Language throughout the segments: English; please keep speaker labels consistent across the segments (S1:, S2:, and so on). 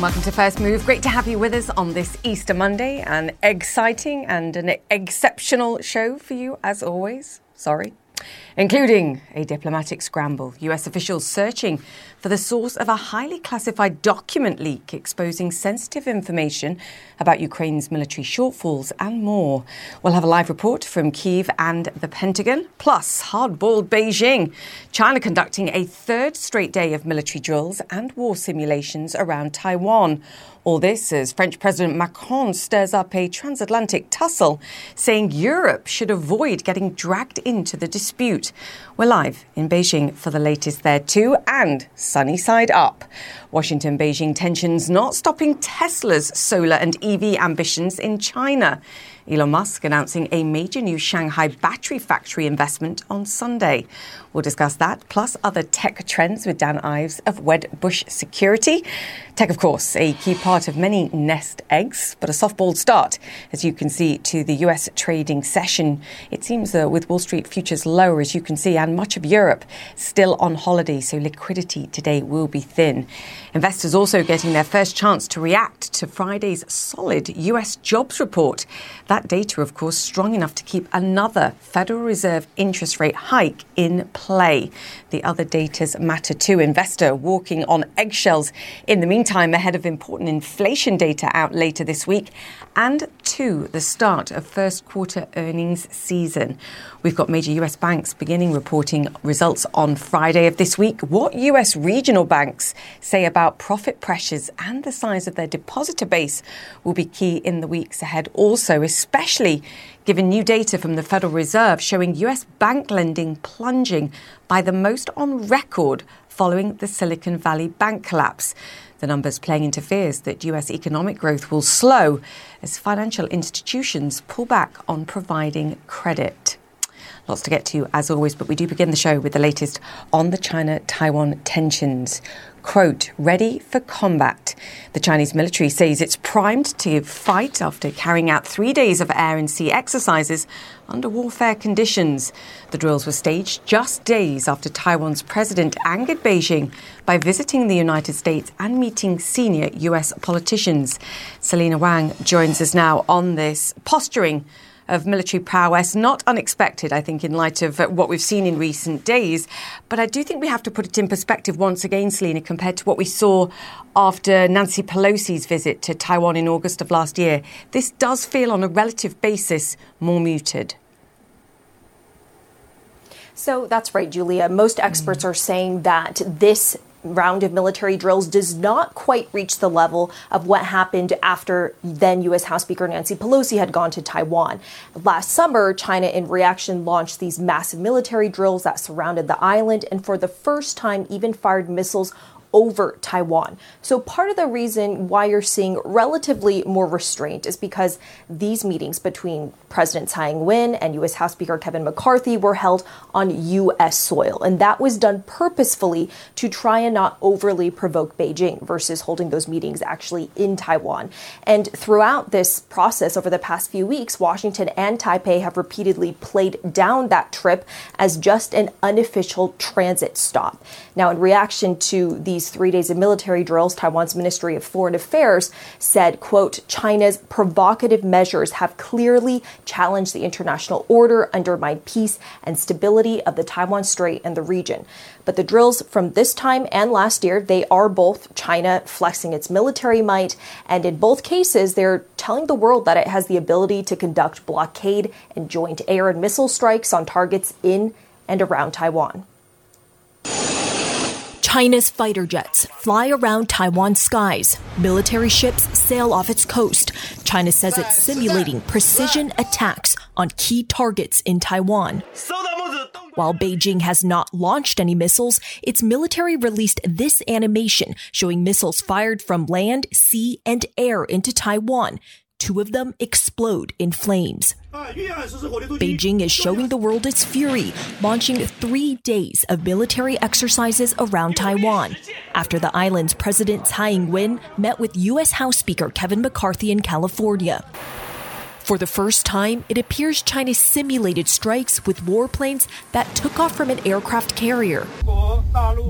S1: welcome to First Move. Great to have you with us on this Easter Monday. An exciting and an exceptional show for you, as always. Sorry including a diplomatic scramble, US officials searching for the source of a highly classified document leak exposing sensitive information about Ukraine's military shortfalls and more. We'll have a live report from Kiev and the Pentagon, plus hard-boiled Beijing, China conducting a third straight day of military drills and war simulations around Taiwan. All this as French President Macron stirs up a transatlantic tussle, saying Europe should avoid getting dragged into the dispute. We're live in Beijing for the latest there too, and sunny side up. Washington Beijing tensions not stopping Tesla's solar and EV ambitions in China. Elon Musk announcing a major new Shanghai battery factory investment on Sunday. We'll discuss that, plus other tech trends with Dan Ives of Wedbush Security. Tech, of course, a key part of many nest eggs, but a softball start, as you can see, to the US trading session. It seems that with Wall Street futures lower, as you can see, and much of Europe still on holiday, so liquidity today will be thin. Investors also getting their first chance to react to Friday's solid US jobs report. That data, of course, strong enough to keep another Federal Reserve interest rate hike in play. The other data's matter too. Investor walking on eggshells in the meantime ahead of important inflation data out later this week and two, the start of first quarter earnings season. We've got major US banks beginning reporting results on Friday of this week. What US regional banks say about profit pressures and the size of their depositor base will be key in the weeks ahead, also, especially given new data from the Federal Reserve showing US bank lending plunging by the most on record following the Silicon Valley bank collapse. The numbers playing into fears that US economic growth will slow as financial institutions pull back on providing credit. Lots to get to, as always, but we do begin the show with the latest on the China Taiwan tensions. Quote, ready for combat. The Chinese military says it's primed to fight after carrying out three days of air and sea exercises under warfare conditions. The drills were staged just days after Taiwan's president angered Beijing by visiting the United States and meeting senior U.S. politicians. Selina Wang joins us now on this posturing of military prowess. Not unexpected, I think, in light of uh, what we've seen in recent days. But I do think we have to put it in perspective once again, Selina, compared to what we saw after Nancy Pelosi's visit to Taiwan in August of last year. This does feel, on a relative basis, more muted.
S2: So that's right, Julia. Most experts mm. are saying that this round of military drills does not quite reach the level of what happened after then U.S. House Speaker Nancy Pelosi had gone to Taiwan. Last summer, China, in reaction, launched these massive military drills that surrounded the island and for the first time even fired missiles over Taiwan. So, part of the reason why you're seeing relatively more restraint is because these meetings between President Tsai Ing wen and U.S. House Speaker Kevin McCarthy were held on U.S. soil. And that was done purposefully to try and not overly provoke Beijing versus holding those meetings actually in Taiwan. And throughout this process over the past few weeks, Washington and Taipei have repeatedly played down that trip as just an unofficial transit stop. Now, in reaction to these these three days of military drills, Taiwan's Ministry of Foreign Affairs said, quote, China's provocative measures have clearly challenged the international order, undermined peace and stability of the Taiwan Strait and the region. But the drills from this time and last year, they are both China flexing its military might. And in both cases, they're telling the world that it has the ability to conduct blockade and joint air and missile strikes on targets in and around Taiwan.
S3: China's fighter jets fly around Taiwan's skies. Military ships sail off its coast. China says it's simulating precision attacks on key targets in Taiwan. While Beijing has not launched any missiles, its military released this animation showing missiles fired from land, sea, and air into Taiwan. Two of them explode in flames. Beijing is showing the world its fury, launching three days of military exercises around Taiwan after the island's President Tsai Ing wen met with U.S. House Speaker Kevin McCarthy in California. For the first time, it appears China simulated strikes with warplanes that took off from an aircraft carrier.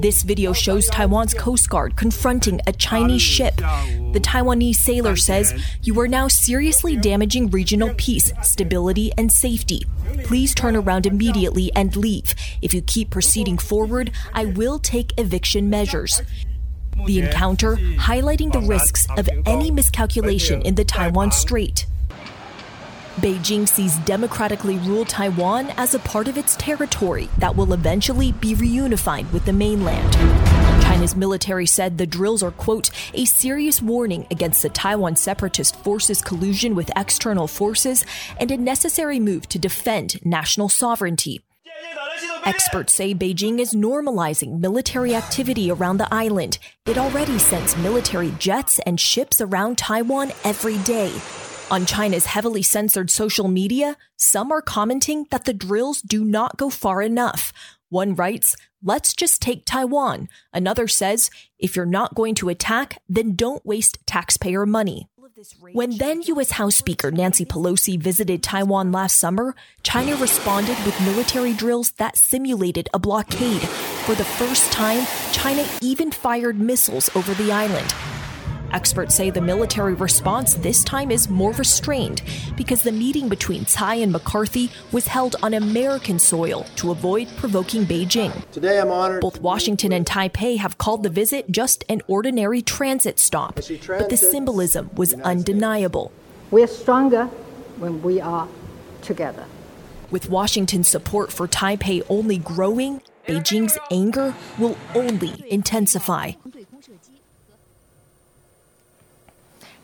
S3: This video shows Taiwan's Coast Guard confronting a Chinese ship. The Taiwanese sailor says, You are now seriously damaging regional peace, stability, and safety. Please turn around immediately and leave. If you keep proceeding forward, I will take eviction measures. The encounter highlighting the risks of any miscalculation in the Taiwan Strait. Beijing sees democratically ruled Taiwan as a part of its territory that will eventually be reunified with the mainland. China's military said the drills are, quote, a serious warning against the Taiwan separatist forces' collusion with external forces and a necessary move to defend national sovereignty. Experts say Beijing is normalizing military activity around the island. It already sends military jets and ships around Taiwan every day. On China's heavily censored social media, some are commenting that the drills do not go far enough. One writes, let's just take Taiwan. Another says, if you're not going to attack, then don't waste taxpayer money. When then U.S. House Speaker Nancy Pelosi visited Taiwan last summer, China responded with military drills that simulated a blockade. For the first time, China even fired missiles over the island. Experts say the military response this time is more restrained because the meeting between Tsai and McCarthy was held on American soil to avoid provoking Beijing.
S4: Today I'm honored.
S3: Both Washington and Taipei have called the visit just an ordinary transit stop, but the symbolism was undeniable.
S5: We're stronger when we are together.
S3: With Washington's support for Taipei only growing, Beijing's anger will only intensify.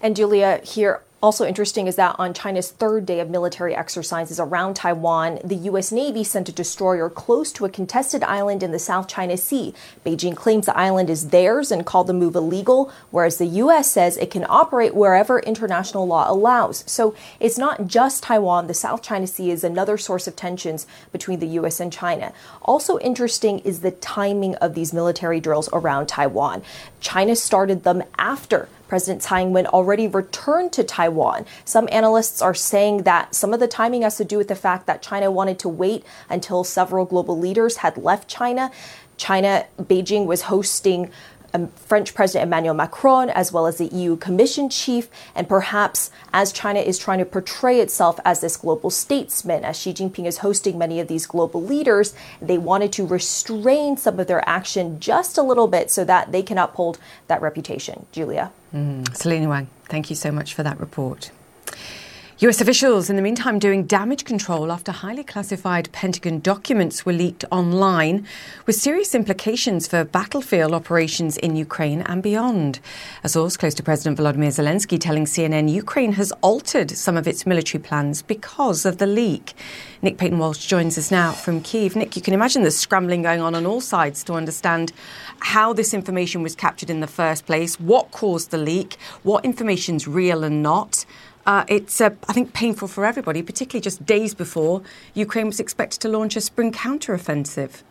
S2: And Julia, here also interesting is that on China's third day of military exercises around Taiwan, the U.S. Navy sent a destroyer close to a contested island in the South China Sea. Beijing claims the island is theirs and called the move illegal, whereas the U.S. says it can operate wherever international law allows. So it's not just Taiwan. The South China Sea is another source of tensions between the U.S. and China. Also interesting is the timing of these military drills around Taiwan. China started them after President Tsai Ing-wen already returned to Taiwan. Some analysts are saying that some of the timing has to do with the fact that China wanted to wait until several global leaders had left China. China, Beijing was hosting um, French President Emmanuel Macron, as well as the EU Commission chief, and perhaps as China is trying to portray itself as this global statesman, as Xi Jinping is hosting many of these global leaders, they wanted to restrain some of their action just a little bit so that they can uphold that reputation. Julia.
S1: Mm. Selina Wang, thank you so much for that report. US officials, in the meantime, doing damage control after highly classified Pentagon documents were leaked online, with serious implications for battlefield operations in Ukraine and beyond. A source close to President Volodymyr Zelensky telling CNN Ukraine has altered some of its military plans because of the leak. Nick Paton Walsh joins us now from Kiev. Nick, you can imagine the scrambling going on on all sides to understand how this information was captured in the first place, what caused the leak, what information's real and not. Uh, it's, uh, I think, painful for everybody, particularly just days before Ukraine was expected to launch a spring counteroffensive.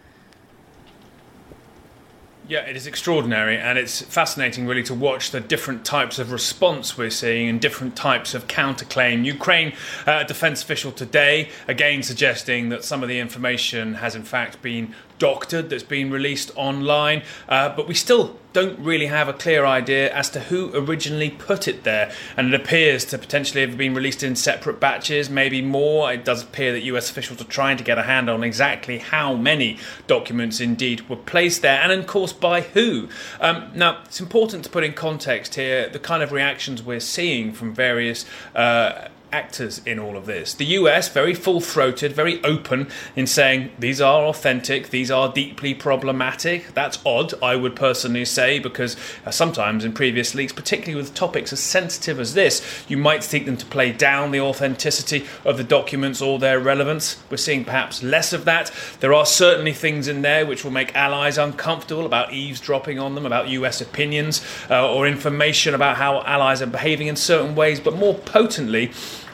S6: Yeah, it is extraordinary, and it's fascinating, really, to watch the different types of response we're seeing and different types of counterclaim. Ukraine, uh, defense official today, again suggesting that some of the information has in fact been doctored that's been released online, uh, but we still don't really have a clear idea as to who originally put it there. And it appears to potentially have been released in separate batches, maybe more. It does appear that US officials are trying to get a hand on exactly how many documents indeed were placed there, and of course by who. Um, now, it's important to put in context here the kind of reactions we're seeing from various. Uh, actors in all of this. The US, very full throated, very open in saying these are authentic, these are deeply problematic. That's odd, I would personally say, because uh, sometimes in previous leaks, particularly with topics as sensitive as this, you might seek them to play down the authenticity of the documents or their relevance. We're seeing perhaps less of that. There are certainly things in there which will make allies uncomfortable about eavesdropping on them, about US opinions uh, or information about how allies are behaving in certain ways, but more potently,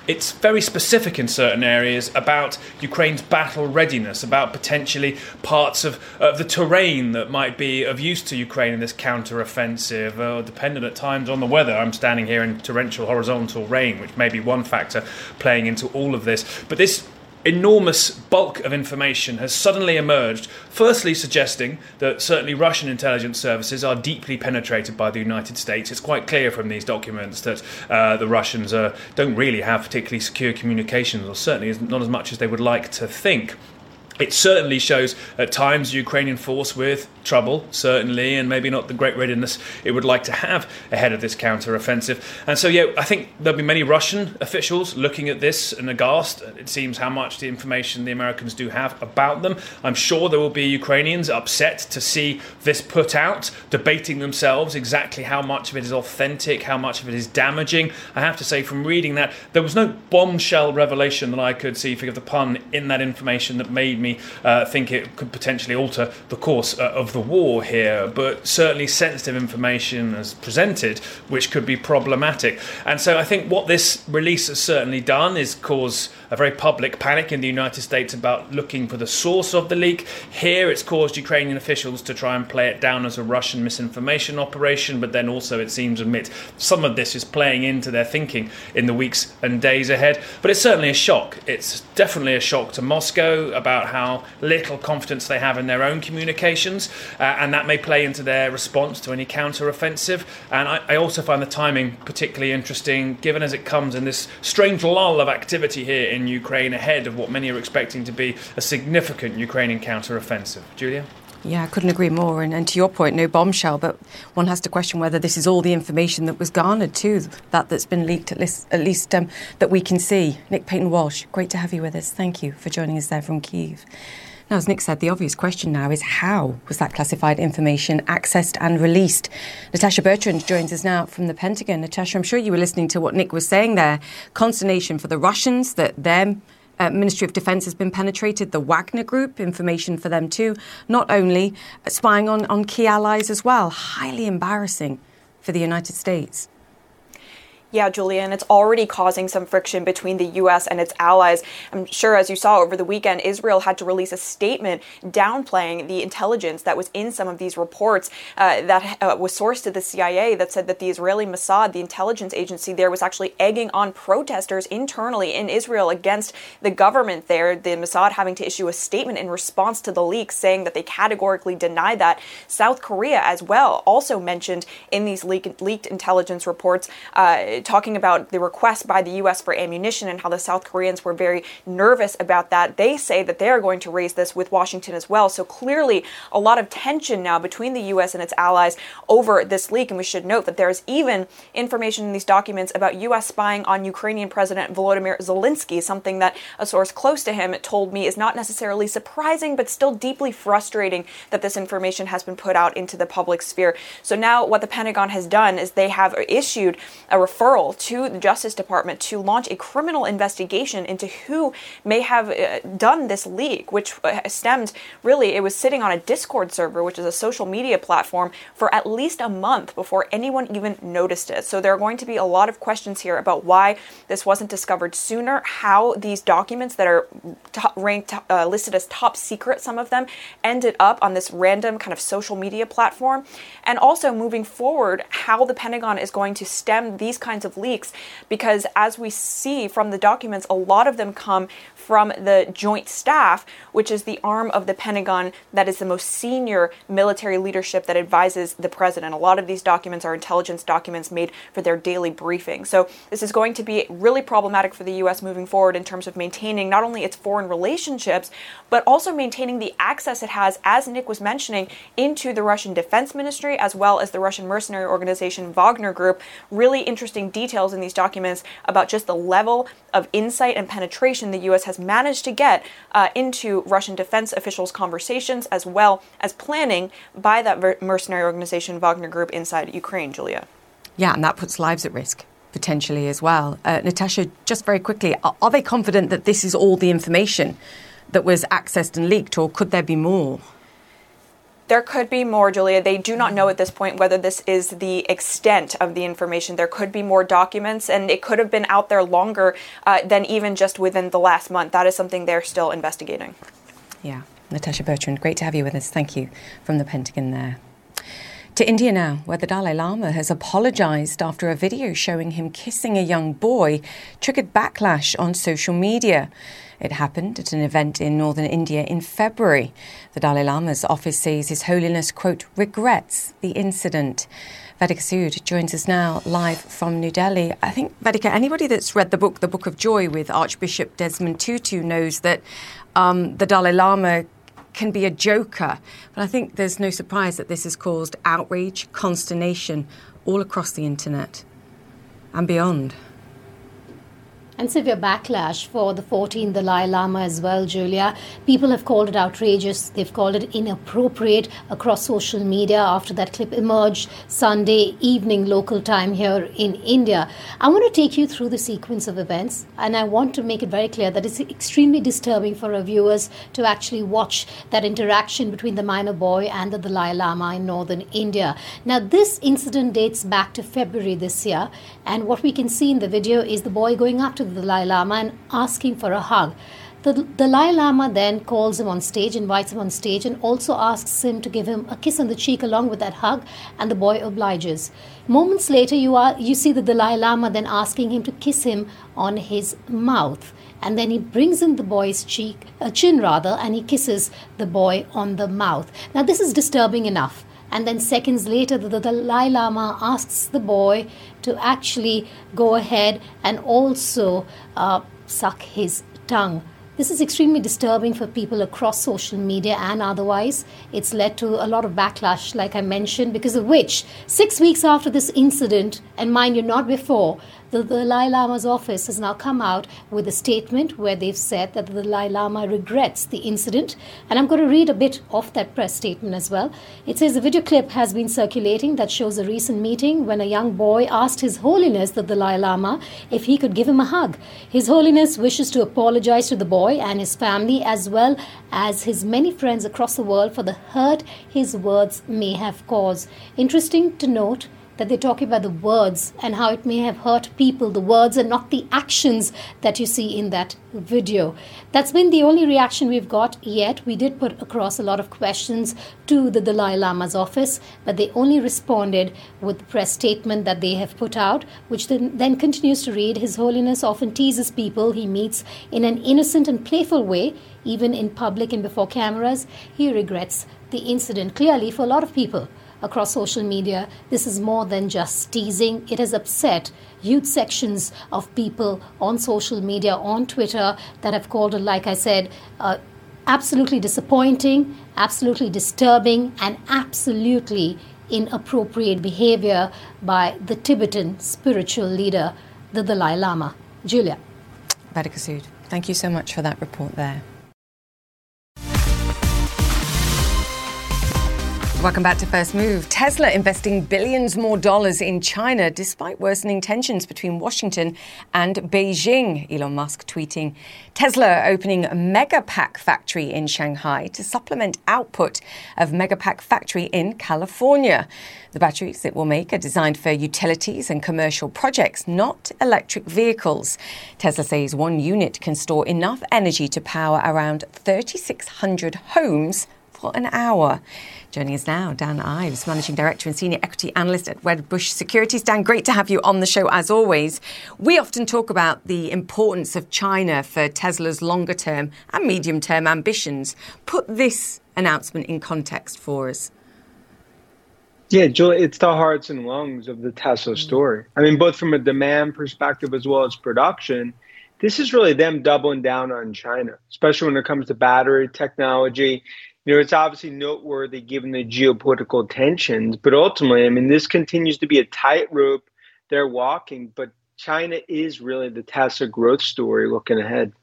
S6: it's very specific in certain areas about Ukraine's battle readiness, about potentially parts of, of the terrain that might be of use to Ukraine in this counter-offensive, or dependent at times on the weather. I'm standing here in torrential horizontal rain, which may be one factor playing into all of this. But this enormous bulk of information has suddenly emerged, firstly suggesting that certainly Russian intelligence services are deeply penetrated by the United States. It's quite clear from these documents that uh, the Russians uh, don't really have particularly secure communications, or certainly not as much as they would like to think. It certainly shows at times Ukrainian force with trouble, certainly, and maybe not the great readiness it would like to have ahead of this counter-offensive. And so, yeah, I think there'll be many Russian officials looking at this and aghast. It seems how much the information the Americans do have about them. I'm sure there will be Ukrainians upset to see this put out, debating themselves exactly how much of it is authentic, how much of it is damaging. I have to say, from reading that, there was no bombshell revelation that I could see, forgive the pun, in that information that made me uh, think it could potentially alter the course uh, of the war here, but certainly sensitive information as presented, which could be problematic. And so I think what this release has certainly done is cause a very public panic in the United States about looking for the source of the leak. Here, it's caused Ukrainian officials to try and play it down as a Russian misinformation operation, but then also, it seems, admit some of this is playing into their thinking in the weeks and days ahead. But it's certainly a shock. It's definitely a shock to Moscow about how little confidence they have in their own communications uh, and that may play into their response to any counter-offensive. And I, I, also find the timing particularly interesting, given as it comes in this strange lull of activity here in Ukraine ahead of what many are expecting to be a significant Ukrainian counter-offensive. Julia.
S1: Yeah, I couldn't agree more. And, and, to your point, no bombshell, but one has to question whether this is all the information that was garnered too, that that's been leaked at least, at least um, that we can see. Nick Paton Walsh, great to have you with us. Thank you for joining us there from Kiev. Now, as Nick said, the obvious question now is how was that classified information accessed and released? Natasha Bertrand joins us now from the Pentagon. Natasha, I'm sure you were listening to what Nick was saying there. Consternation for the Russians that their uh, Ministry of Defence has been penetrated, the Wagner Group, information for them too. Not only spying on, on key allies as well. Highly embarrassing for the United States.
S4: Yeah, Julian, it's already causing some friction between the U.S. and its allies. I'm sure, as you saw over the weekend, Israel had to release a statement downplaying the intelligence that was in some of these reports uh, that uh, was sourced to the CIA that said that the Israeli Mossad, the intelligence agency there, was actually egging on protesters internally in Israel against the government there. The Mossad having to issue a statement in response to the leaks saying that they categorically deny that. South Korea, as well, also mentioned in these leak- leaked intelligence reports. Uh, talking about the request by the U.S. for ammunition and how the South Koreans were very nervous about that. They say that they are going to raise this with Washington as well. So clearly, a lot of tension now between the U.S. and its allies over this leak. And we should note that there is even information in these documents about U.S. spying on Ukrainian President Volodymyr Zelensky, something that a source close to him told me is not necessarily surprising, but still deeply frustrating that this information has been put out into the public sphere. So now, what the Pentagon has done is they have issued a referral referral to the Justice Department to launch a criminal investigation into who may have uh, done this leak, which uh, stemmed really, it was sitting on a Discord server, which is a social media platform, for at least a month before anyone even noticed it. So there are going to be a lot of questions here about why this wasn't discovered sooner, how these documents that are top, ranked, uh, listed as top secret, some of them, ended up on this random kind of social media platform, and also moving forward, how the Pentagon is going to stem these kinds kinds of leaks because, as we see from the documents, a lot of them come from the Joint Staff, which is the arm of the Pentagon that is the most senior military leadership that advises the president. A lot of these documents are intelligence documents made for their daily briefing. So, this is going to be really problematic for the U.S. moving forward in terms of maintaining not only its foreign relationships, but also maintaining the access it has, as Nick was mentioning, into the Russian Defense Ministry as well as the Russian mercenary organization Wagner Group. Really interesting details in these documents about just the level of insight and penetration the U.S. has managed to get uh, into Russian defense officials' conversations, as well as planning by that mercenary organization Wagner Group inside Ukraine, Julia.
S1: Yeah, and that puts lives at risk potentially as well. Uh, Natasha, just very quickly, are, are they confident that this is all the information that was accessed and leaked, or could there be more?
S4: There could be more, Julia. They do not know at this point whether this is the extent of the information. There could be more documents, and it could have been out there longer uh, than even just within the last month. That is something they're still investigating.
S1: Yeah. Natasha Bertrand, great to have you with us. Thank you from the Pentagon there. To India now, where the Dalai Lama has apologized after a video showing him kissing a young boy triggered backlash on social media. It happened at an event in northern India in February. The Dalai Lama's office says His Holiness, quote, regrets the incident. Vedika Sood joins us now live from New Delhi. I think, Vedika, anybody that's read the book, The Book of Joy, with Archbishop Desmond Tutu knows that um, the Dalai Lama can be a joker. But I think there's no surprise that this has caused outrage, consternation all across the internet and beyond
S7: and severe backlash for the 14th Dalai Lama as well, Julia. People have called it outrageous. They've called it inappropriate across social media after that clip emerged Sunday evening local time here in India. I want to take you through the sequence of events, and I want to make it very clear that it's extremely disturbing for our viewers to actually watch that interaction between the minor boy and the Dalai Lama in northern India. Now, this incident dates back to February this year, and what we can see in the video is the boy going up to to the Dalai Lama and asking for a hug. The Dalai Lama then calls him on stage, invites him on stage, and also asks him to give him a kiss on the cheek along with that hug, and the boy obliges. Moments later, you are you see the Dalai Lama then asking him to kiss him on his mouth, and then he brings in the boy's cheek, uh, chin rather, and he kisses the boy on the mouth. Now, this is disturbing enough and then seconds later the Dalai Lama asks the boy to actually go ahead and also uh, suck his tongue. This is extremely disturbing for people across social media and otherwise. It's led to a lot of backlash, like I mentioned, because of which, six weeks after this incident, and mind you, not before, the Dalai Lama's office has now come out with a statement where they've said that the Dalai Lama regrets the incident. And I'm going to read a bit of that press statement as well. It says a video clip has been circulating that shows a recent meeting when a young boy asked His Holiness the Dalai Lama if he could give him a hug. His Holiness wishes to apologize to the boy and his family as well as his many friends across the world for the hurt his words may have caused. Interesting to note that they talk about the words and how it may have hurt people, the words and not the actions that you see in that video. That's been the only reaction we've got yet. We did put across a lot of questions to the Dalai Lama's office, but they only responded with the press statement that they have put out, which then, then continues to read His Holiness often teases people he meets in an innocent and playful way, even in public and before cameras. He regrets the incident clearly for a lot of people across social media. This is more than just teasing. It has upset huge sections of people on social media, on Twitter, that have called it, like I said, uh, absolutely disappointing, absolutely disturbing, and absolutely inappropriate behavior by the Tibetan spiritual leader, the Dalai Lama. Julia.
S1: Thank you so much for that report there. Welcome back to First Move. Tesla investing billions more dollars in China despite worsening tensions between Washington and Beijing. Elon Musk tweeting Tesla opening a Megapack factory in Shanghai to supplement output of Megapack factory in California. The batteries it will make are designed for utilities and commercial projects, not electric vehicles. Tesla says one unit can store enough energy to power around 3,600 homes for an hour. Joining us now, Dan Ives, Managing Director and Senior Equity Analyst at Wedbush Securities. Dan, great to have you on the show as always. We often talk about the importance of China for Tesla's longer term and medium term ambitions. Put this announcement in context for us.
S8: Yeah, Julie, it's the hearts and lungs of the Tesla mm. story. I mean, both from a demand perspective as well as production, this is really them doubling down on China, especially when it comes to battery technology you know, it's obviously noteworthy given the geopolitical tensions, but ultimately, I mean, this continues to be a tightrope they're walking, but China is really the Tesla growth story looking ahead.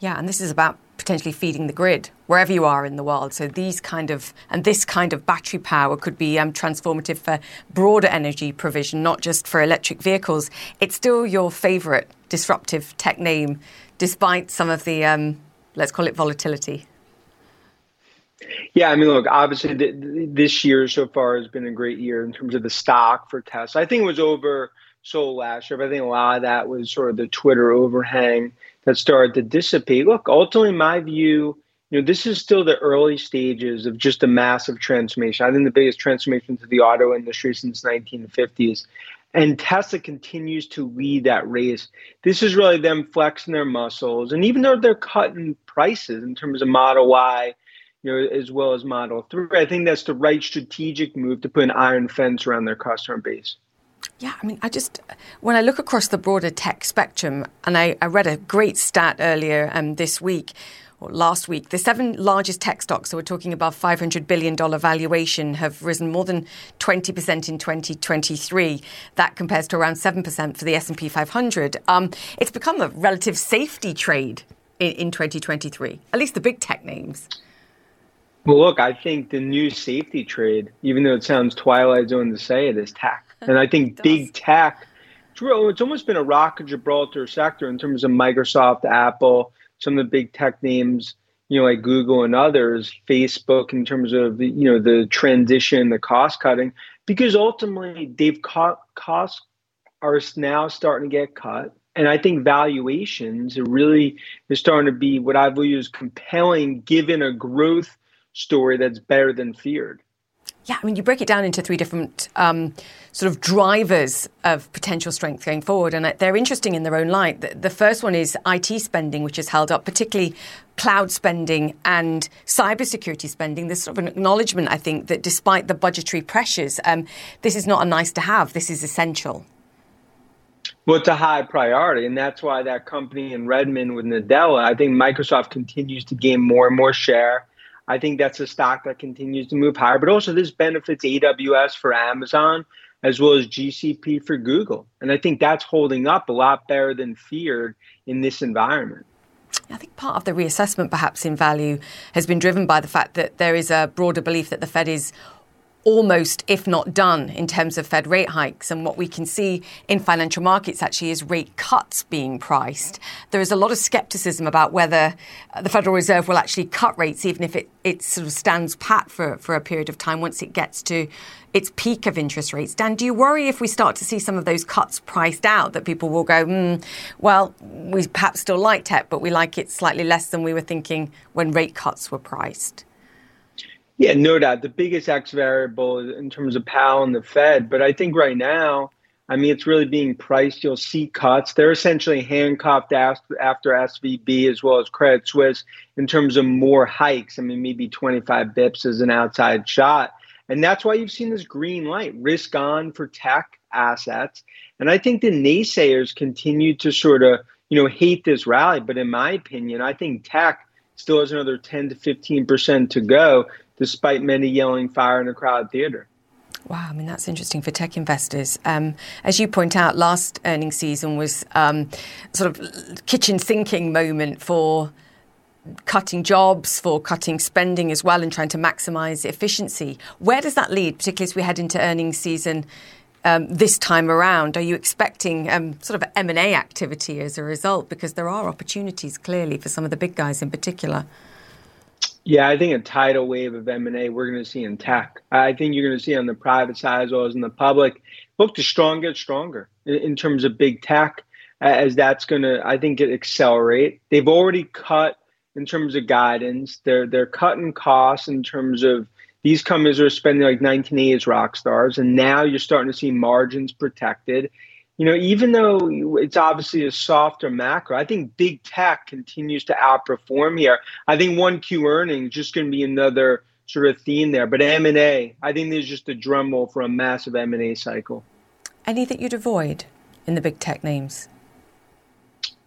S1: Yeah, and this is about potentially feeding the grid wherever you are in the world. So these kind of and this kind of battery power could be um, transformative for broader energy provision, not just for electric vehicles. It's still your favourite disruptive tech name, despite some of the um, let's call it volatility.
S8: Yeah, I mean, look, obviously the, this year so far has been a great year in terms of the stock for Tesla. I think it was over so last year, but I think a lot of that was sort of the Twitter overhang that started to dissipate. Look, ultimately, my view, you know, this is still the early stages of just a massive transformation. I think the biggest transformation to the auto industry since 1950s. And Tesla continues to lead that race. This is really them flexing their muscles. And even though they're cutting prices in terms of Model Y, you know, as well as Model 3, I think that's the right strategic move to put an iron fence around their customer base.
S1: Yeah, I mean, I just, when I look across the broader tech spectrum, and I, I read a great stat earlier um, this week or last week, the seven largest tech stocks, so we're talking about $500 billion valuation, have risen more than 20% in 2023. That compares to around 7% for the S&P 500. Um, it's become a relative safety trade in, in 2023, at least the big tech names.
S8: Well, look, I think the new safety trade, even though it sounds Twilight Zone to say it, is tech. And I think big tech, it's almost been a rock of Gibraltar sector in terms of Microsoft, Apple, some of the big tech names, you know, like Google and others, Facebook, in terms of the, you know the transition, the cost cutting, because ultimately they've caught costs are now starting to get cut. And I think valuations are really are starting to be what I believe is compelling given a growth story that's better than feared.
S1: Yeah, I mean, you break it down into three different um, sort of drivers of potential strength going forward, and they're interesting in their own light. The, the, first one is IT spending, which is held up, particularly cloud spending and cybersecurity spending. There's sort of an acknowledgement, I think, that despite the budgetary pressures, um, this is not a nice to have. This is essential.
S8: Well, it's a high priority, and that's why that company in Redmond with Nadella, I think Microsoft continues to gain more and more share I think that's a stock that continues to move higher. But also, this benefits AWS for Amazon as well as GCP for Google. And I think that's holding up a lot better than feared in this environment.
S1: I think part of the reassessment, perhaps in value, has been driven by the fact that there is a broader belief that the Fed is almost, if not done, in terms of Fed rate hikes. And what we can see in financial markets actually is rate cuts being priced. There is a lot of skepticism about whether the Federal Reserve will actually cut rates, even if it, it sort of stands pat for, for a period of time once it gets to its peak of interest rates. Dan, do you worry if we start to see some of those cuts priced out that people will go, mm, well, we perhaps still like tech, but we like it slightly less than we were thinking when rate cuts were priced?
S8: Yeah, no doubt. The biggest X variable in terms of Powell and the Fed. But I think right now, I mean, it's really being priced. You'll see cuts. They're essentially handcuffed after, SVB as well as Credit Suisse in terms of more hikes. I mean, maybe 25 bips is an outside shot. And that's why you've seen this green light risk on for tech assets. And I think the naysayers continue to sort of, you know, hate this rally. But in my opinion, I think tech still has another 10 to 15% to go despite many yelling fire in a crowded theater.
S1: Wow, I mean, that's interesting for tech investors. Um, as you point out, last earnings season was um, sort of kitchen sinking moment for cutting jobs, for cutting spending as well, and trying to maximize efficiency. Where does that lead, particularly as we head into earnings season um, this time around? Are you expecting um, sort of M&A activity as a result? Because there are opportunities clearly for some of the big guys in particular.
S8: Yeah, I think a tidal wave of M&A we're going to see in tech. I think you're going to see on the private side as well as in the public. Look, the strong get stronger in, in terms of big tech, as that's going to, I think, it accelerate. They've already cut in terms of guidance. They're they're cutting costs in terms of these companies are spending like 1980s rock stars, and now you're starting to see margins protected you know, even though it's obviously a softer macro, I think big tech continues to outperform here. I think one Q earnings just going to be another sort of theme there. But M and A, I think there's just a drum roll for a massive M and A cycle.
S1: Any that you'd avoid in the big tech names?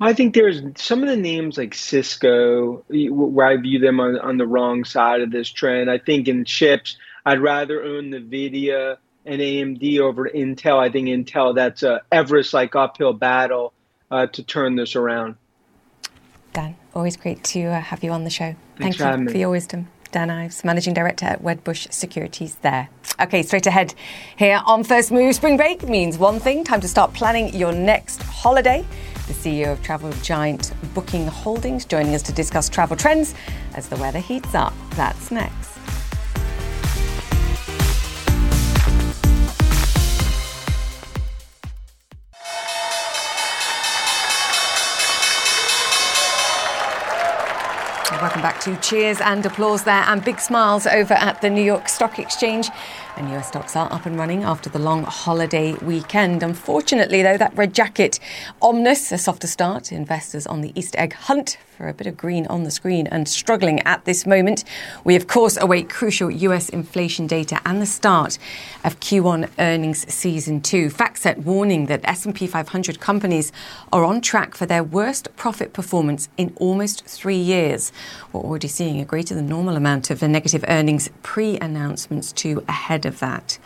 S8: I think there's some of the names like Cisco, where I view them on, on the wrong side of this trend. I think in chips, I'd rather own NVIDIA and AMD over Intel. I think Intel that's a Everest like uphill battle uh, to turn this around.
S1: Dan, always great to uh, have you on the show.
S8: Thanks
S1: Thank
S8: you
S1: for, for your wisdom. Dan Ives, Managing Director at Wedbush Securities there. Okay, straight ahead here on First Move. Spring break means one thing time to start planning your next holiday. The CEO of travel giant Booking Holdings joining us to discuss travel trends as the weather heats up. That's next. welcome back to Cheers and applause there and big smiles over at the New York Stock Exchange. And US stocks are up and running after the long holiday weekend. Unfortunately, though, that red jacket Omnis, a softer start. Investors on the Easter egg hunt for a bit of green on the screen and struggling at this moment. We, of course, await crucial US inflation data and the start of Q1 earnings season two. FactSet warning that S&P 500 companies are on track for their worst profit performance in almost three years. We're already seeing a greater than normal amount of negative earnings pre-announcements too ahead of that.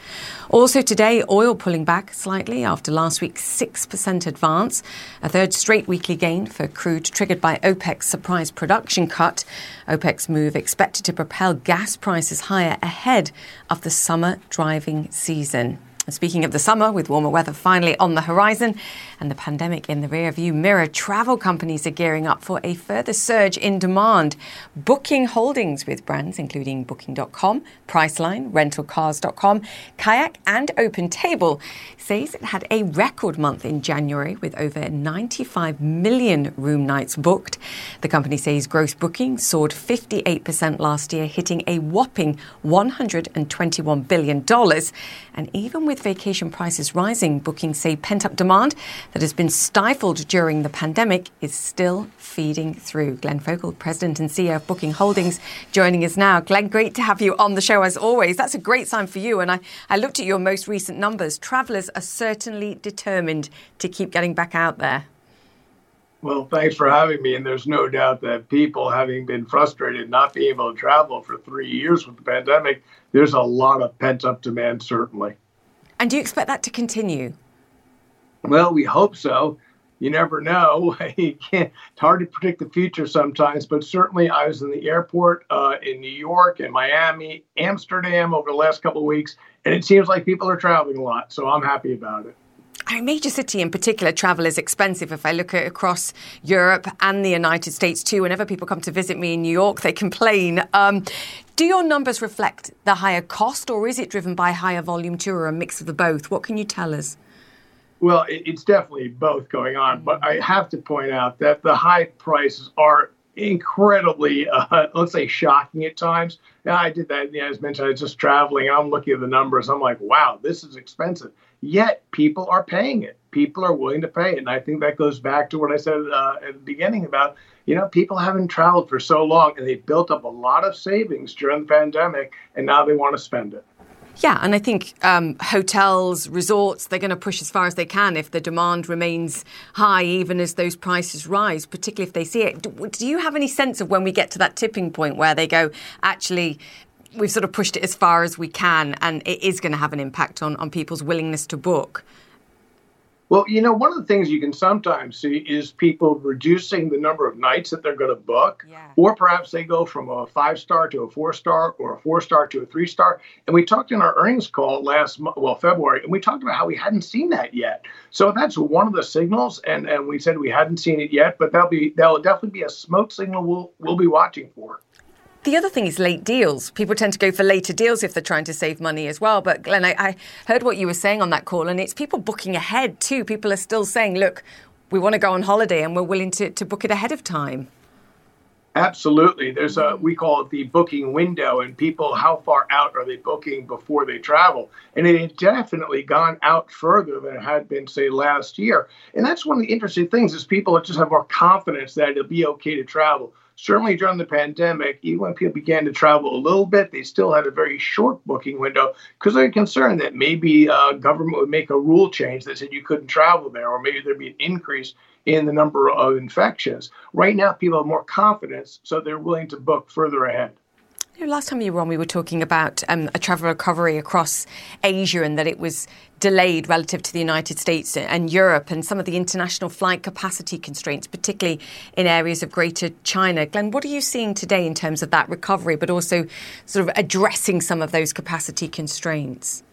S1: Also today, oil pulling back slightly after last week's 6% advance, a third straight weekly gain for crude triggered by OPEC's surprise production cut. OPEC's move expected to propel gas prices higher ahead of the summer driving season. Speaking of the summer, with warmer weather finally on the horizon and the pandemic in the rearview mirror, travel companies are gearing up for a further surge in demand. Booking holdings with brands including Booking.com, Priceline, Rentalcars.com, Kayak, and OpenTable says it had a record month in January with over 95 million room nights booked. The company says gross bookings soared 58% last year, hitting a whopping $121 billion. And even with with vacation prices rising, bookings say pent up demand that has been stifled during the pandemic is still feeding through. Glenn Fogel, President and CEO of Booking Holdings, joining us now. Glenn, great to have you on the show as always. That's a great sign for you. And I, I looked at your most recent numbers. Travellers are certainly determined to keep getting back out there.
S9: Well, thanks for having me. And there's no doubt that people, having been frustrated not being able to travel for three years with the pandemic, there's a lot of pent up demand, certainly.
S1: And do you expect that to continue?
S9: Well, we hope so. You never know. you can't, it's hard to predict the future sometimes, but certainly I was in the airport uh, in New York and Miami, Amsterdam over the last couple of weeks, and it seems like people are traveling a lot. So I'm happy about it.
S1: A major city in particular, travel is expensive. If I look at across Europe and the United States too, whenever people come to visit me in New York, they complain. Um, do your numbers reflect the higher cost, or is it driven by higher volume too, or a mix of the both? What can you tell us?
S9: Well, it's definitely both going on, but I have to point out that the high prices are incredibly, uh, let's say, shocking at times. I did that. Yeah, as mentioned, I was just traveling. I'm looking at the numbers. I'm like, wow, this is expensive. Yet people are paying it. People are willing to pay it, and I think that goes back to what I said uh, at the beginning about you know people haven't traveled for so long, and they built up a lot of savings during the pandemic, and now they want to spend it.
S1: Yeah, and I think um, hotels, resorts, they're going to push as far as they can if the demand remains high, even as those prices rise, particularly if they see it. Do, do you have any sense of when we get to that tipping point where they go, actually, we've sort of pushed it as far as we can, and it is going to have an impact on, on people's willingness to book?
S9: Well, you know, one of the things you can sometimes see is people reducing the number of nights that they're going to book, yeah. or perhaps they go from a five star to a four star or a four star to a three star. And we talked in our earnings call last, well, February, and we talked about how we hadn't seen that yet. So that's one of the signals, and, and we said we hadn't seen it yet, but that'll be that'll definitely be a smoke signal we'll we'll be watching for.
S1: The other thing is late deals. People tend to go for later deals if they're trying to save money as well. But Glenn, I, I heard what you were saying on that call, and it's people booking ahead too. People are still saying, look, we want to go on holiday and we're willing to, to book it ahead of time.
S9: Absolutely. There's a we call it the booking window, and people how far out are they booking before they travel? And it has definitely gone out further than it had been, say, last year. And that's one of the interesting things is people just have more confidence that it'll be okay to travel certainly during the pandemic, even when people began to travel a little bit, they still had a very short booking window because they're concerned that maybe uh, government would make a rule change that said you couldn't travel there, or maybe there'd be an increase in the number of infections. Right now, people have more confidence, so they're willing to book further ahead.
S1: Last time you were on, we were talking about um, a travel recovery across Asia and that it was delayed relative to the United States and Europe and some of the international flight capacity constraints, particularly in areas of Greater China. Glenn, what are you seeing today in terms of that recovery, but also sort of addressing some of those capacity constraints?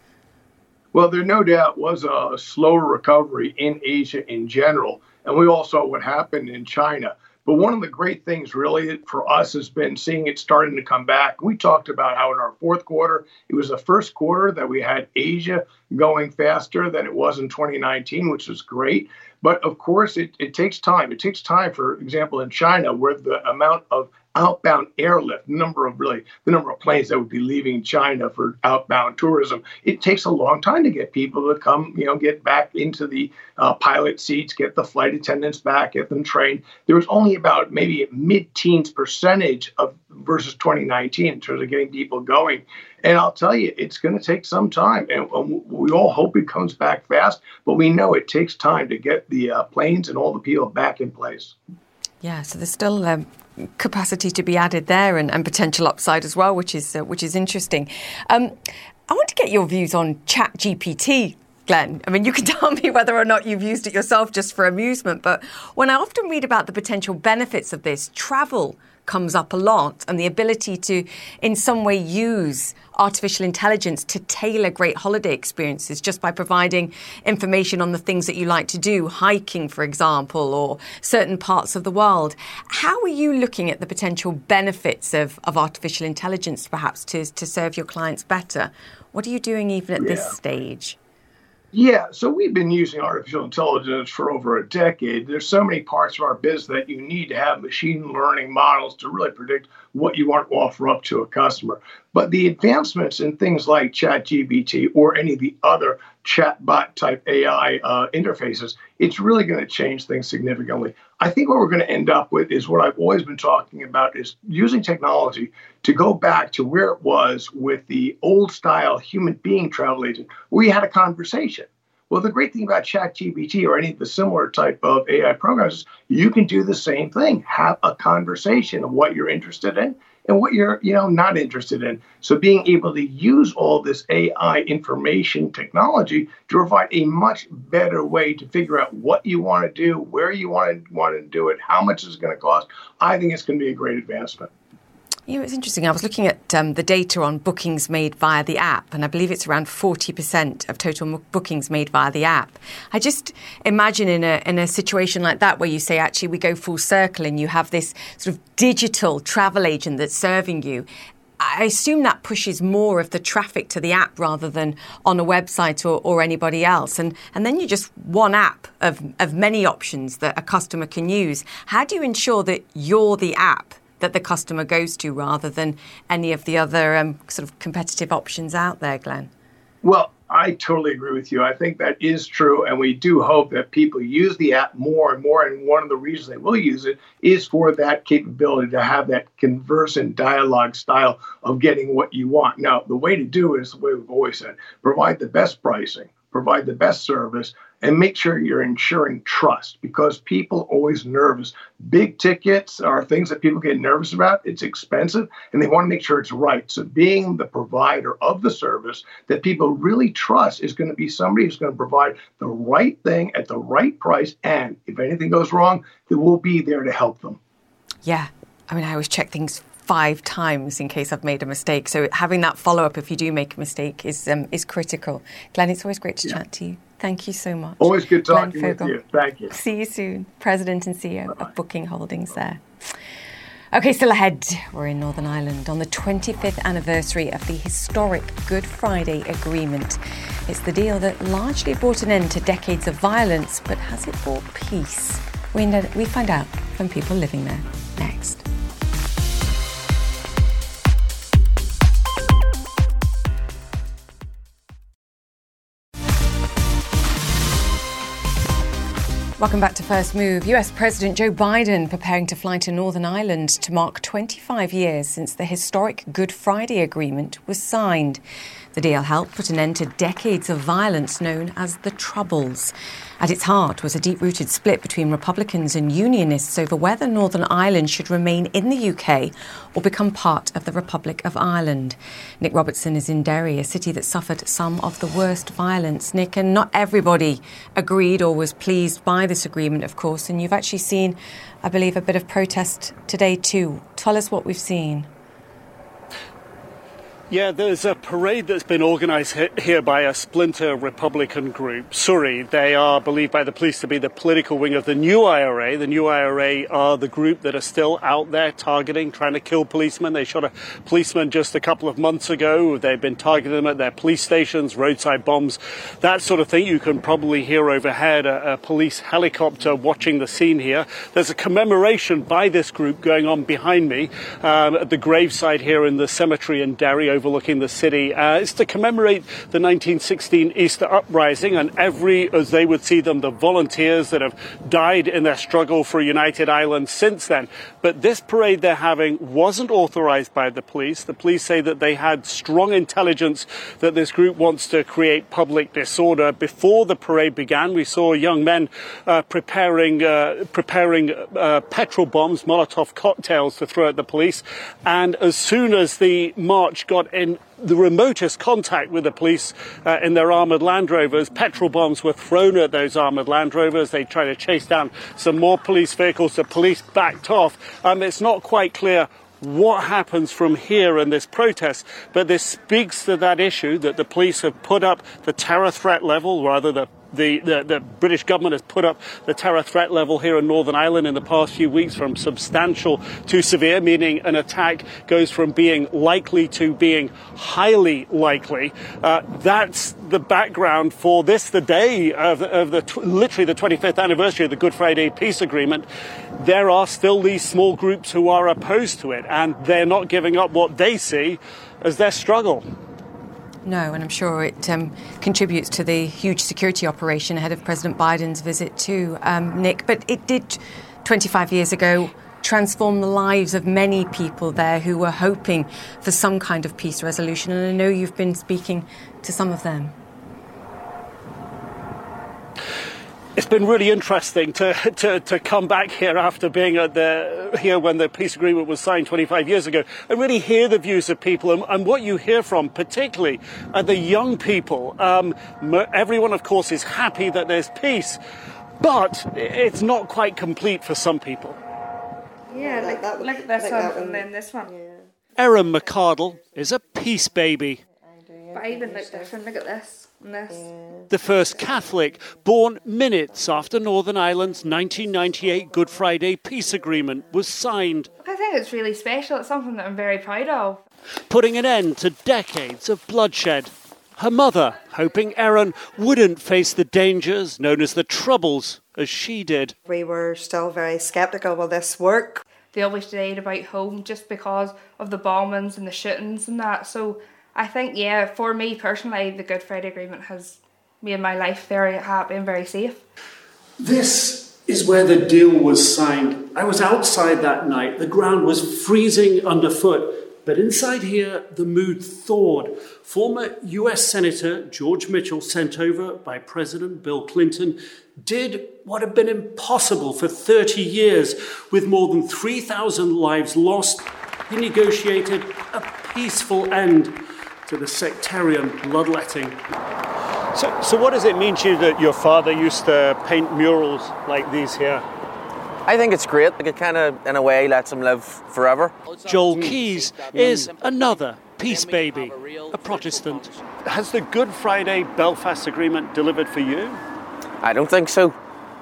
S9: Well, there no doubt was a slower recovery in Asia in general. And we all saw what happened in China. But one of the great things, really, for us has been seeing it starting to come back. We talked about how in our fourth quarter, it was the first quarter that we had Asia going faster than it was in 2019, which was great. But of course, it, it takes time. It takes time, for example, in China, where the amount of outbound airlift, number of really the number of planes that would be leaving China for outbound tourism. It takes a long time to get people to come, you know, get back into the uh, pilot seats, get the flight attendants back, get them trained. There was only about maybe mid-teens percentage of versus 2019 in terms of getting people going. And I'll tell you, it's going to take some time, and we all hope it comes back fast. But we know it takes time to get the uh, planes and all the people back in place.
S1: Yeah, so there's still um, capacity to be added there, and, and, potential upside as well, which is uh, which is interesting. Um, I want to get your views on Chat GPT Glenn. I mean, you can tell me whether or not you've used it yourself just for amusement, but when I often read about the potential benefits of this, travel comes up a lot and the ability to, in some way, use artificial intelligence to tailor great holiday experiences just by providing information on the things that you like to do, hiking, for example, or certain parts of the world. How are you looking at the potential benefits of, of artificial intelligence, perhaps, to, to serve your clients better? What are you doing even at yeah. this stage?
S9: Yeah, so we've been using artificial intelligence for over a decade. There's so many parts of our business that you need to have machine learning models to really predict what you want to offer up to a customer. But the advancements in things like ChatGPT or any of the other chatbot type AI uh, interfaces, it's really going to change things significantly. I think what we're going to end up with is what I've always been talking about is using technology to go back to where it was with the old style human being travel agent, where you had a conversation. Well, the great thing about ChatGPT or any of the similar type of AI programs is you can do the same thing. Have a conversation of what you're interested in and what you're, you know, not interested in. So being able to use all this AI information technology to provide a much better way to figure out what you want to do, where you want to want to do it, how much is going to cost, I think it's going to be a great advancement.
S1: Yeah, it's interesting. I was looking at um, the data on bookings made via the app, and I believe it's around 40% of total bookings made via the app. I just imagine in a, in a situation like that where you say, actually, we go full circle and you have this sort of digital travel agent that's serving you. I assume that pushes more of the traffic to the app rather than on a website or, or anybody else. And, and then you're just one app of, of many options that a customer can use. How do you ensure that you're the app that the customer goes to rather than any of the other um, sort of competitive options out there, Glenn?
S9: Well, I totally agree with you. I think that is true, and we do hope that people use the app more and more. And one of the reasons they will use it is for that capability to have that conversant dialogue style of getting what you want. Now, the way to do it is the way we've always said provide the best pricing, provide the best service, and make sure you're ensuring trust because people always nervous. Big tickets are things that people get nervous about. It's expensive and they want to make sure it's right. So being the provider of the service that people really trust is going to be somebody who's going to provide the right thing at the right price. And if anything goes wrong, they will be there to help them.
S1: Yeah. I mean, I always check things five times in case I've made a mistake. So having that follow up if you do make a mistake is um, is critical. Glenn, it's always great to yeah. chat to you. Thank you so much.
S9: Always good talking with you. Thank you.
S1: See you soon. President and CEO Bye-bye. of Booking Holdings there. Okay, still ahead. We're in Northern Ireland on the 25th anniversary of the historic Good Friday Agreement. It's the deal that largely brought an end to decades of violence, but has it brought peace? We, we find out from people living there next. Welcome back to First Move. US President Joe Biden preparing to fly to Northern Ireland to mark 25 years since the historic Good Friday Agreement was signed. The deal helped put an end to decades of violence known as the Troubles. At its heart was a deep rooted split between Republicans and Unionists over whether Northern Ireland should remain in the UK or become part of the Republic of Ireland. Nic Robertson is in Derry, a city that suffered some of the worst violence. Nic, and not everybody agreed or was pleased by this agreement, of course, and you've actually seen, I believe, a bit of protest today too. Tell us what we've seen.
S10: Yeah, there's a parade that's been organised here by a splinter Republican group, Saoradh. They are believed by the police to be the political wing of the new IRA. The new IRA are the group that are still out there targeting, trying to kill policemen. They shot a policeman just a couple of months ago. They've been targeting them at their police stations, roadside bombs, that sort of thing. You can probably hear overhead a, a police helicopter watching the scene here. There's a commemoration by this group going on behind me um, at the graveside here in the cemetery in Derry overlooking the city. Uh, it's to commemorate the 1916 Easter Uprising and every, as they would see them, the volunteers that have died in their struggle for a united Ireland since then. But this parade they're having wasn't authorized by the police. The police say that they had strong intelligence that this group wants to create public disorder. Before the parade began, we saw young men uh, preparing, uh, preparing uh, petrol bombs, Molotov cocktails to throw at the police. And as soon as the march got in the remotest contact with the police uh, in their armoured Land Rovers. Petrol bombs were thrown at those armoured Land Rovers. They tried to chase down some more police vehicles. The police backed off. Um, it's not quite clear what happens from here in this protest, but this speaks to that issue that the police have put up the terror threat level, rather the the, the, the, British government has put up the terror threat level here in Northern Ireland in the past few weeks from substantial to severe, meaning an attack goes from being likely to being highly likely. Uh, that's the background for this, the day of, of the literally the 25th anniversary of the Good Friday Peace Agreement. There are still these small groups who are opposed to it, and they're not giving up what they see as their struggle.
S1: No, and I'm sure it um, contributes to the huge security operation ahead of President Biden's visit too, um, Nic. But it did 25 years ago transform the lives of many people there who were hoping for some kind of peace resolution. And I know you've been speaking to some of them.
S10: It's been really interesting to, to, to come back here after being at the, here when the peace agreement was signed 25 years ago and really hear the views of people and, and what you hear from, particularly uh, the young people. Um, everyone, of course, is happy that there's peace, but it's not quite complete for some people.
S11: Yeah, like, that one, look at this like one, one and then this one. Yeah.
S10: Erin McCardle is a peace baby.
S11: But I even look different. Look at this.
S10: The first Catholic, born minutes after Northern Ireland's 1998 Good Friday peace agreement was signed.
S11: I think it's really special. It's something that I'm very proud of.
S10: Putting an end to decades of bloodshed. Her mother hoping Erin wouldn't face the dangers known as the Troubles as she did.
S12: We were still very sceptical will this work?
S11: They always stayed about home just because of the bombings and the shootings and that. So I think, yeah, for me personally, the Good Friday Agreement has made my life very happy and very safe.
S10: This is where the deal was signed. I was outside that night. The ground was freezing underfoot. But inside here, the mood thawed. Former US Senator George Mitchell, sent over by President Bill Clinton, did what had been impossible for 30 years. With more than 3,000 lives lost, he negotiated a peaceful end to the sectarian bloodletting. So, so what does it mean to you that your father used to paint murals like these here?
S13: I think it's great. Like it kind of, in a way, lets him live forever.
S10: Joel Keys is another peace baby, a Protestant. Has the Good Friday Belfast Agreement delivered for you?
S13: I don't think so.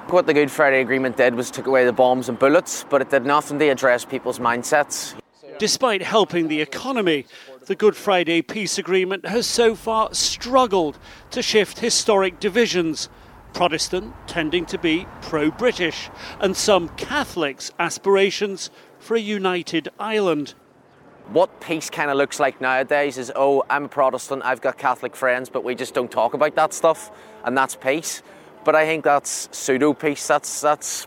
S13: What the Good Friday Agreement did was took away the bombs and bullets, but it did nothing to address people's mindsets.
S10: Despite helping the economy, the Good Friday peace agreement has so far struggled to shift historic divisions. Protestant tending to be pro British, and some Catholics' aspirations for a united Ireland.
S13: What peace kind of looks like nowadays is oh, I'm a Protestant, I've got Catholic friends, but we just don't talk about that stuff, and that's peace. But I think that's pseudo peace, that's, that's,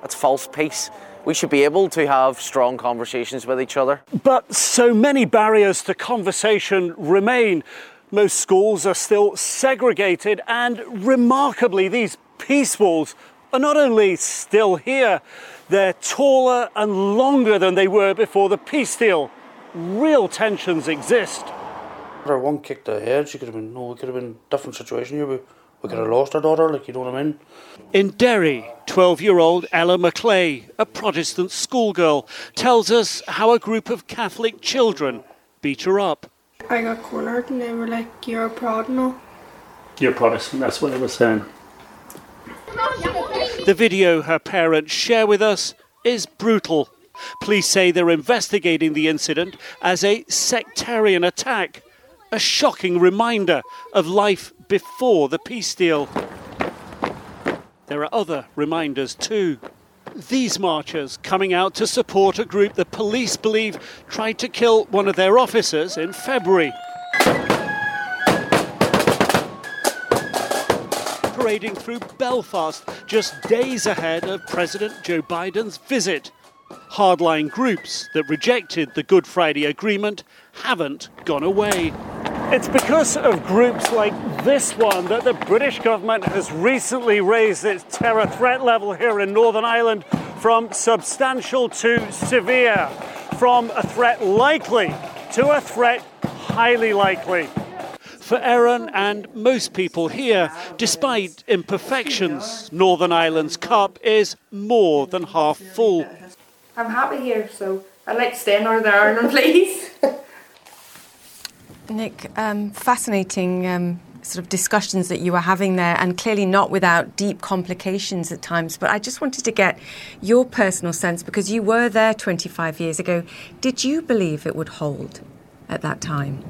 S13: that's false peace we should be able to have strong conversations with each other.
S10: But so many barriers to conversation remain. Most schools are still segregated, and remarkably, these peace walls are not only still here, they're taller and longer than they were before the peace deal. Real tensions exist.
S14: Her one kicked the head, she could have been, no, it could have been a different situation here. But we could have lost our daughter, like, you know what I mean?
S10: In Derry, 12 year old Ella McClay, a Protestant schoolgirl, tells us how a group of Catholic children beat her up.
S15: I got cornered and they were like, You're a prod now.
S10: You're Protestant, that's what they were saying. The video her parents share with us is brutal. Police say they're investigating the incident as a sectarian attack, a shocking reminder of life before the peace deal. There are other reminders too. These marchers coming out to support a group the police believe tried to kill one of their officers in February. Parading through Belfast just days ahead of President Joe Biden's visit. Hardline groups that rejected the Good Friday Agreement haven't gone away. It's because of groups like this one that the British government has recently raised its terror threat level here in Northern Ireland from substantial to severe, from a threat likely to a threat highly likely. For Erin and most people here, despite imperfections, Northern Ireland's cup is more than half full.
S11: I'm happy here, so I'd like to stay in Northern Ireland, please.
S1: Nic, um, fascinating um, sort of discussions that you were having there, and clearly not without deep complications at times. But I just wanted to get your personal sense because you were there 25 years ago. Did you believe it would hold at that time?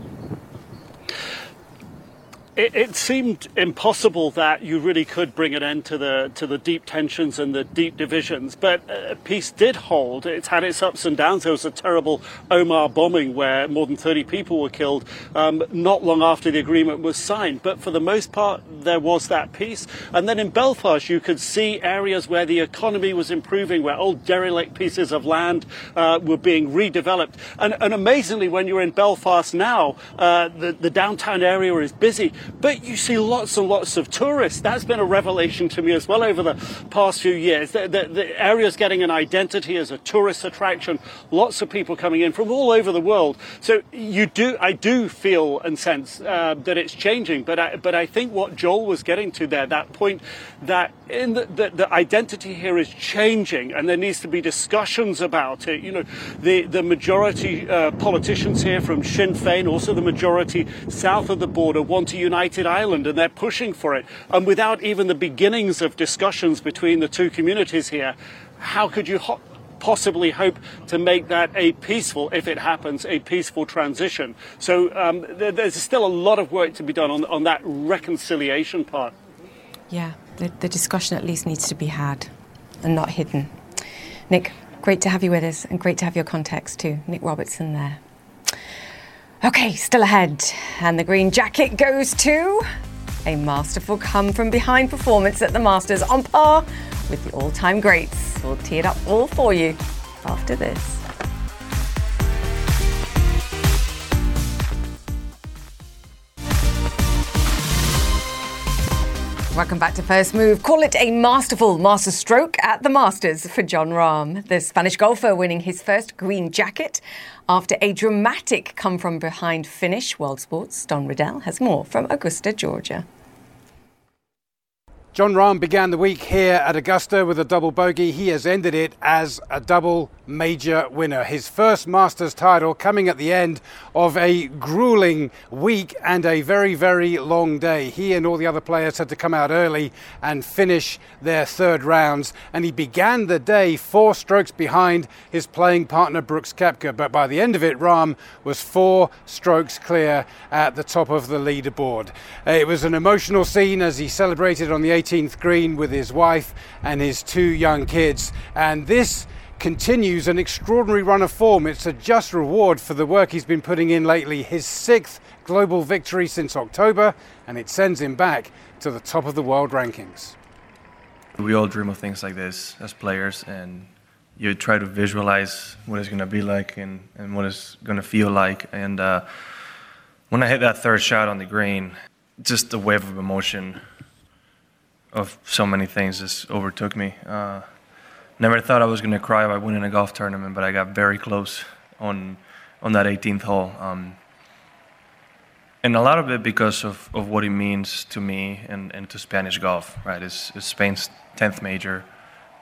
S10: It, it, seemed impossible that you really could bring an end to the to the deep tensions and the deep divisions. But uh, peace did hold. It's had its ups and downs. There was a terrible Omagh bombing where more than 30 people were killed um, not long after the agreement was signed. But for the most part, there was that peace. And then in Belfast, you could see areas where the economy was improving, where old derelict pieces of land uh, were being redeveloped. And, and, amazingly, when you're in Belfast now, uh, the, the downtown area is busy. But you see lots and lots of tourists. That's been a revelation to me as well over the past few years. The, the, the area's getting an identity as a tourist attraction. Lots of people coming in from all over the world. So you do, I do feel and sense uh, that it's changing. But I, but I think what Joel was getting to there, that point that in the, the, the identity here is changing, and there needs to be discussions about it. You know, the the majority uh, politicians here from Sinn Féin, also the majority south of the border, want a united Ireland, and they're pushing for it. And without even the beginnings of discussions between the two communities here, how could you? Ho- possibly hope to make that a peaceful, if it happens, a peaceful transition. So um, there, there's still a lot of work to be done on, on that reconciliation part.
S1: Yeah, the, the discussion at least needs to be had and not hidden. Nic, great to have you with us and great to have your context too. Nic Robertson there. Okay, still ahead. And the green jacket goes to a masterful come from behind performance at the Masters on par with the all time greats. We'll tee it up all for you after this. Welcome back to First Move. Call it a masterful master stroke at the Masters for Jon Rahm, the Spanish golfer winning his first green jacket after a dramatic come from behind finish. World Sports' Don Riddell has more from Augusta, Georgia.
S16: Jon Rahm began the week here at Augusta with a double bogey. He has ended it as a double major winner. His first Masters title coming at the end of a grueling week and a very, very long day. He and all the other players had to come out early and finish their third rounds. And he began the day four strokes behind his playing partner Brooks Koepka. But by the end of it, Rahm was four strokes clear at the top of the leaderboard. Uh, it was an emotional scene as he celebrated on the 18th green with his wife and his two young kids. And this continues an extraordinary run of form. It's a just reward for the work he's been putting in lately. His sixth global victory since October, and it sends him back to the top of the world rankings.
S17: We all dream of things like this as players, and you try to visualize what it's going to be like and, and what it's going to feel like. And uh, when I hit that third shot on the green, just a wave of emotion of so many things just overtook me. Uh, never thought I was going to cry by winning a golf tournament, but I got very close on on that 18th hole. Um, and a lot of it because of, of what it means to me and, and to Spanish golf, right? It's, it's Spain's 10th major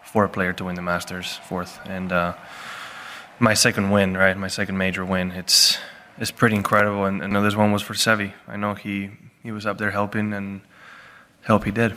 S17: for a player to win the Masters, fourth. And uh, my second win, right? My second major win. It's is pretty incredible. And, and this one was for Seve. I know he he was up there helping, and help he did.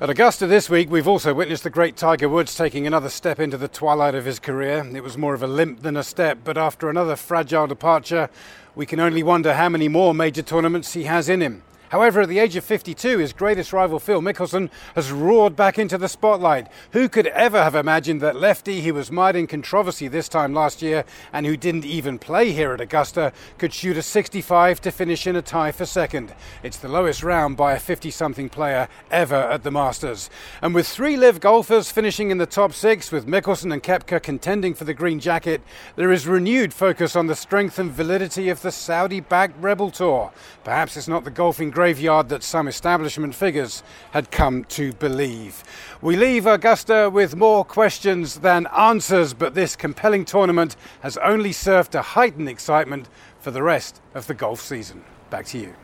S16: At Augusta this week, we've also witnessed the great Tiger Woods taking another step into the twilight of his career. It was more of a limp than a step, but after another fragile departure, we can only wonder how many more major tournaments he has in him. However, at the age of 52, his greatest rival Phil Mickelson has roared back into the spotlight. Who could ever have imagined that lefty, he was mired in controversy this time last year and who didn't even play here at Augusta, could shoot a 65 to finish in a tie for second? It's the lowest round by a 50 something player ever at the Masters. And with three LIV golfers finishing in the top six, with Mickelson and Koepka contending for the green jacket, there is renewed focus on the strength and validity of the Saudi backed Rebel Tour. Perhaps it's not the golfing graveyard that some establishment figures had come to believe. We leave Augusta with more questions than answers, but this compelling tournament has only served to heighten excitement for the rest of the golf season. Back to you.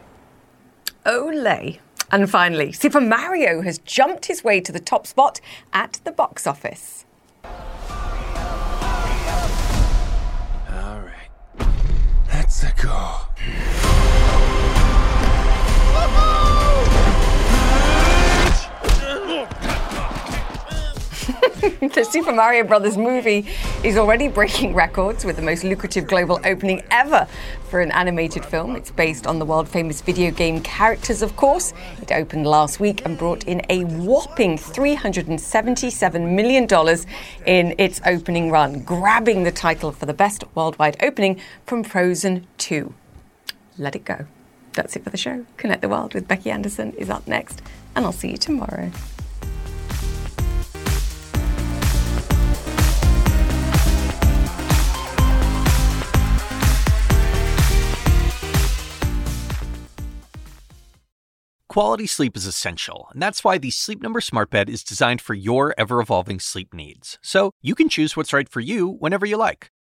S1: Olay. And finally, Super Mario has jumped his way to the top spot at the box office.
S18: All right. Let's go.
S1: the Super Mario Brothers movie is already breaking records with the most lucrative global opening ever for an animated film. It's based on the world famous video game characters, of course. It opened last week and brought in a whopping $377 million in its opening run, grabbing the title for the best worldwide opening from Frozen 2. Let it go. That's it for the show. Connect the World with Becky Anderson is up next, and I'll see you tomorrow.
S19: Quality sleep is essential, and that's why the Sleep Number Smart Bed is designed for your ever evolving sleep needs. So you can choose what's right for you whenever you like.